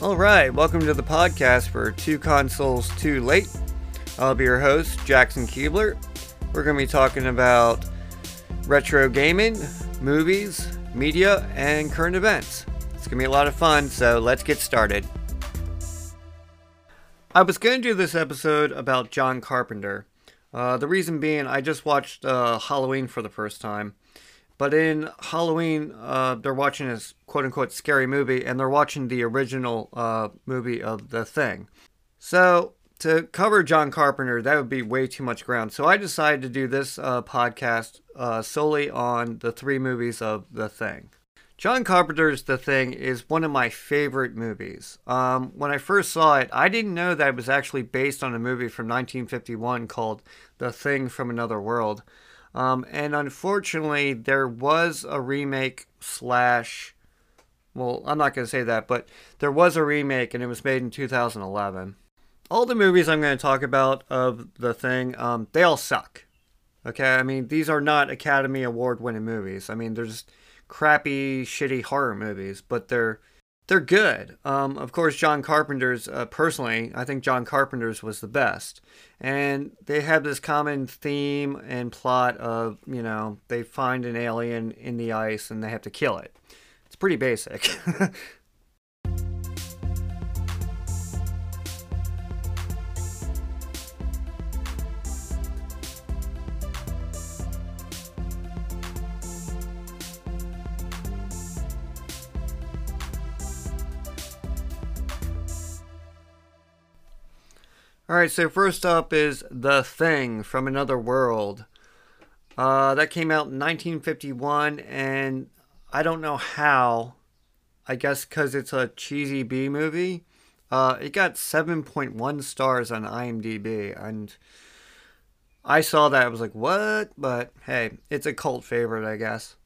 All right, welcome to the podcast for Two Consoles Too Late. I'll be your host, Jackson Keebler. We're going to be talking about retro gaming, movies, media, and current events. It's going to be a lot of fun, so let's get started. I was going to do this episode about John Carpenter. Uh, the reason being, I just watched uh, Halloween for the first time. But in Halloween, uh, they're watching this quote unquote scary movie, and they're watching the original uh, movie of The Thing. So, to cover John Carpenter, that would be way too much ground. So, I decided to do this uh, podcast uh, solely on the three movies of The Thing. John Carpenter's The Thing is one of my favorite movies. Um, when I first saw it, I didn't know that it was actually based on a movie from 1951 called The Thing from Another World. Um, and unfortunately, there was a remake slash. Well, I'm not going to say that, but there was a remake and it was made in 2011. All the movies I'm going to talk about of the thing, um, they all suck. Okay, I mean these are not Academy Award winning movies. I mean they're just crappy, shitty horror movies, but they're they're good. Um, of course, John Carpenter's, uh, personally, I think John Carpenter's was the best. And they have this common theme and plot of, you know, they find an alien in the ice and they have to kill it. It's pretty basic. All right, so first up is The Thing from Another World. Uh, that came out in 1951, and I don't know how. I guess because it's a cheesy B movie. Uh, it got 7.1 stars on IMDb, and I saw that. I was like, what? But hey, it's a cult favorite, I guess.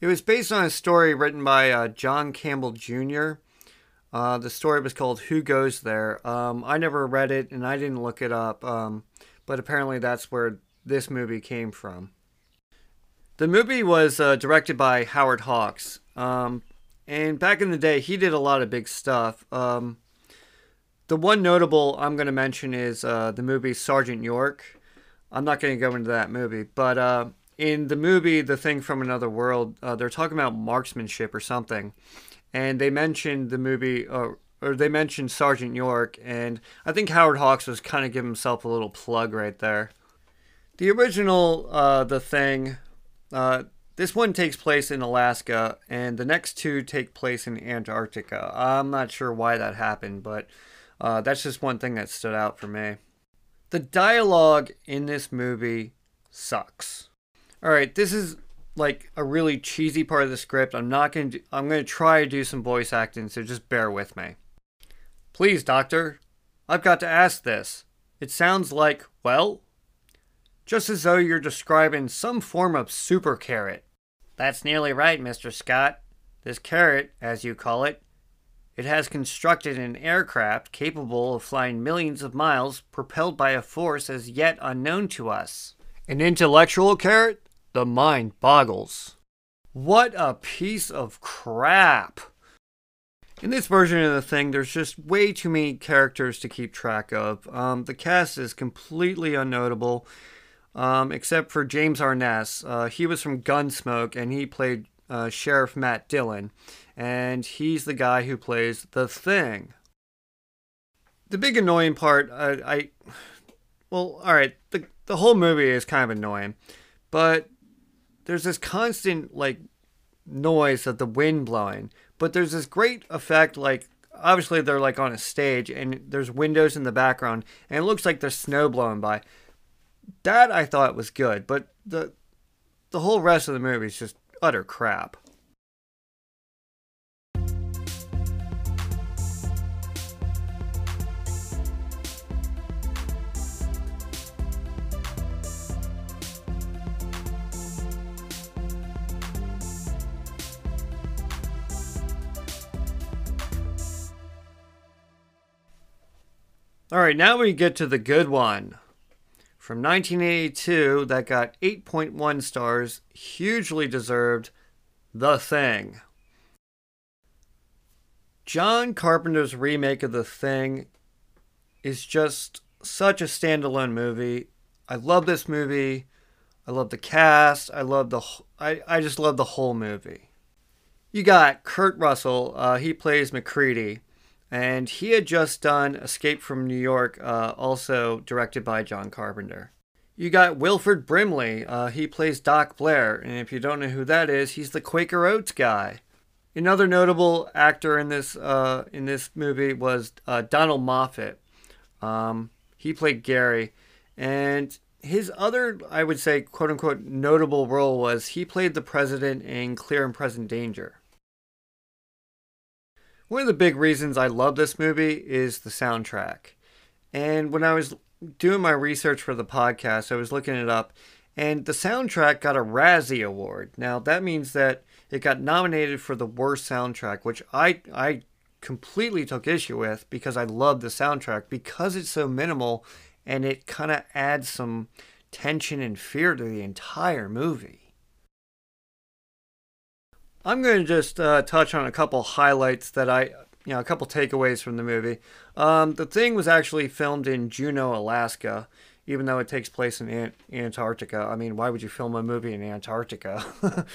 It was based on a story written by uh, John Campbell Jr. Uh, the story was called Who Goes There. Um, I never read it and I didn't look it up, um, but apparently that's where this movie came from. The movie was uh, directed by Howard Hawks. Um, and back in the day, he did a lot of big stuff. Um, the one notable I'm going to mention is uh, the movie Sergeant York. I'm not going to go into that movie, but uh, in the movie The Thing from Another World, uh, they're talking about marksmanship or something and they mentioned the movie, uh, or they mentioned Sergeant York, and I think Howard Hawks was kind of giving himself a little plug right there. The original, uh, The Thing, uh, this one takes place in Alaska, and the next two take place in Antarctica. I'm not sure why that happened, but uh, that's just one thing that stood out for me. The dialogue in this movie sucks. All right, this is like a really cheesy part of the script. I'm not going to I'm going to try to do some voice acting, so just bear with me. Please, doctor. I've got to ask this. It sounds like, well, just as though you're describing some form of super carrot. That's nearly right, Mr. Scott. This carrot, as you call it, it has constructed an aircraft capable of flying millions of miles propelled by a force as yet unknown to us. An intellectual carrot? The mind boggles. What a piece of crap! In this version of the thing, there's just way too many characters to keep track of. Um, the cast is completely unnotable, um, except for James Arness. Uh, he was from Gunsmoke, and he played uh, Sheriff Matt Dillon, and he's the guy who plays the Thing. The big annoying part, I, I well, all right, the the whole movie is kind of annoying, but there's this constant like noise of the wind blowing, but there's this great effect like obviously they're like on a stage and there's windows in the background and it looks like there's snow blowing by. That I thought was good, but the the whole rest of the movie is just utter crap. All right, now we get to the good one. From 1982, that got 8.1 stars, hugely deserved, The Thing. John Carpenter's remake of The Thing is just such a standalone movie. I love this movie. I love the cast. I love the. I, I just love the whole movie. You got Kurt Russell. Uh, he plays MacReady, and he had just done Escape from New York, uh, also directed by John Carpenter. You got Wilford Brimley. Uh, he plays Doc Blair, and if you don't know who that is, he's the Quaker Oats guy. Another notable actor in this uh, in this movie was uh, Donald Moffat. Um, he played Gary, and his other, I would say, quote unquote, notable role was he played the president in Clear and Present Danger. One of the big reasons I love this movie is the soundtrack. And when I was doing my research for the podcast, I was looking it up, and the soundtrack got a Razzie Award. Now, that means that it got nominated for the worst soundtrack, which I, I completely took issue with because I love the soundtrack because it's so minimal and it kind of adds some tension and fear to the entire movie. I'm going to just uh, touch on a couple highlights that I, you know, a couple takeaways from the movie. Um, the thing was actually filmed in Juneau, Alaska, even though it takes place in Ant- Antarctica. I mean, why would you film a movie in Antarctica?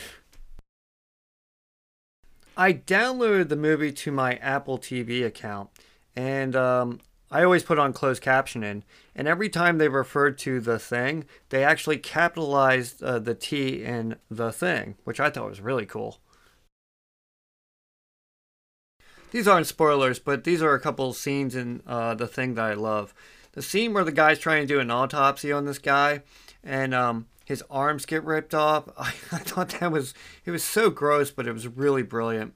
I downloaded the movie to my Apple TV account, and um, I always put on closed captioning, and every time they referred to the thing, they actually capitalized uh, the T in the thing, which I thought was really cool. These aren't spoilers, but these are a couple scenes in uh, the thing that I love. The scene where the guy's trying to do an autopsy on this guy, and um, his arms get ripped off. I, I thought that was it was so gross, but it was really brilliant.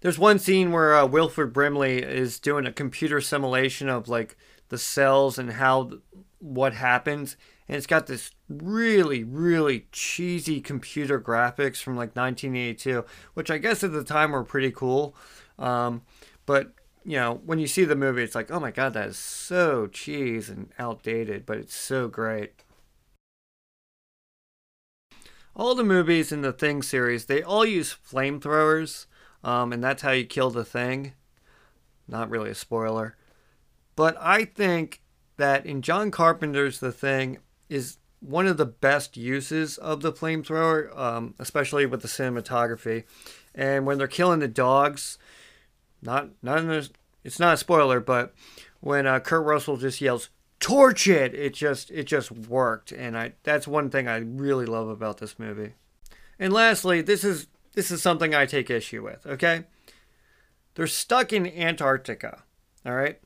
There's one scene where uh, Wilford Brimley is doing a computer simulation of like the cells and how what happens, and it's got this really really cheesy computer graphics from like 1982, which I guess at the time were pretty cool. Um, but you know, when you see the movie, it's like, oh my god, that is so cheese and outdated, but it's so great. All the movies in the Thing series, they all use flamethrowers um, and that's how you kill the thing. Not really a spoiler. But I think that in John Carpenter's The Thing is one of the best uses of the flamethrower, um, especially with the cinematography. And when they're killing the dogs, not not the, it's not a spoiler, but when uh, Kurt Russell just yells "torch it," it just it just worked, and I that's one thing I really love about this movie. And lastly, this is this is something I take issue with, okay? They're stuck in Antarctica, all right?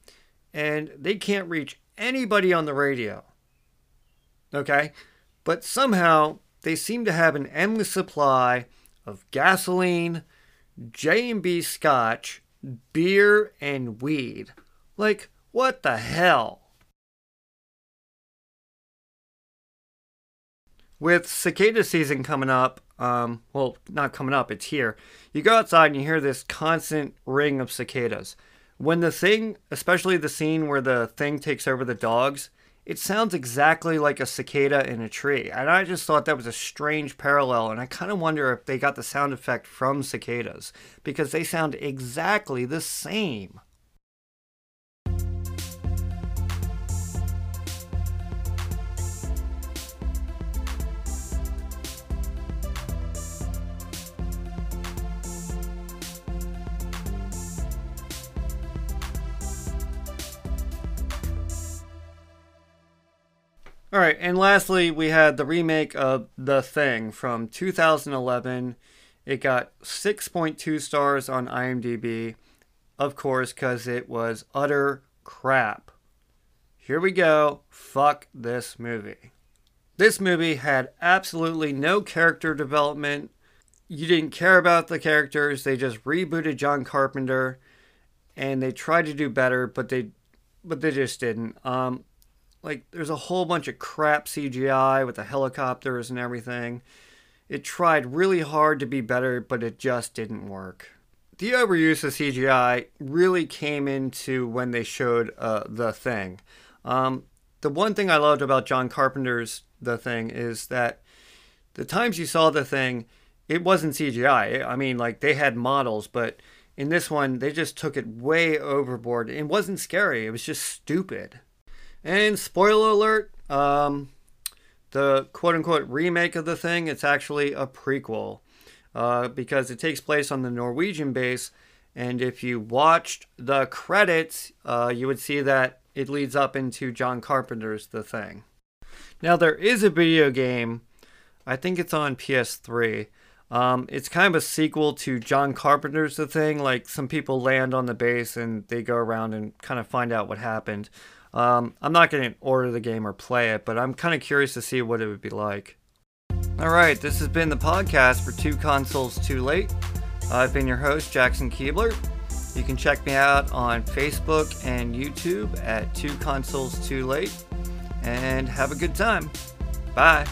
And they can't reach anybody on the radio, okay? But somehow they seem to have an endless supply of gasoline, J&B scotch, beer, and weed. Like, what the hell? With cicada season coming up, um, well, not coming up, it's here. You go outside and you hear this constant ring of cicadas. When the thing, especially the scene where the thing takes over the dogs, it sounds exactly like a cicada in a tree. And I just thought that was a strange parallel. And I kind of wonder if they got the sound effect from cicadas because they sound exactly the same. All right, and lastly, we had the remake of The Thing from 2011. It got 6.2 stars on IMDb, of course, because it was utter crap. Here we go. Fuck this movie. This movie had absolutely no character development. You didn't care about the characters. They just rebooted John Carpenter, and they tried to do better, but they, but they just didn't. Um, like there's a whole bunch of crap CGI with the helicopters and everything. It tried really hard to be better, but it just didn't work. The overuse of CGI really came into when they showed uh, the thing. Um, the one thing I loved about John Carpenter's The Thing is that the times you saw the thing, it wasn't CGI. I mean, like they had models, but in this one, they just took it way overboard. It wasn't scary, it was just stupid. And spoiler alert, um, the quote unquote remake of the thing, it's actually a prequel uh, because it takes place on the Norwegian base. And if you watched the credits, uh, you would see that it leads up into John Carpenter's The Thing. Now, there is a video game, I think it's on PS3 um, it's kind of a sequel to John Carpenter's The Thing. Like some people land on the base and they go around and kind of find out what happened. Um, I'm not going to order the game or play it, but I'm kind of curious to see what it would be like. All right, this has been the podcast for Two Consoles Too Late. I've been your host, Jackson Keebler. You can check me out on Facebook and YouTube at Two Consoles Too Late. And have a good time. Bye.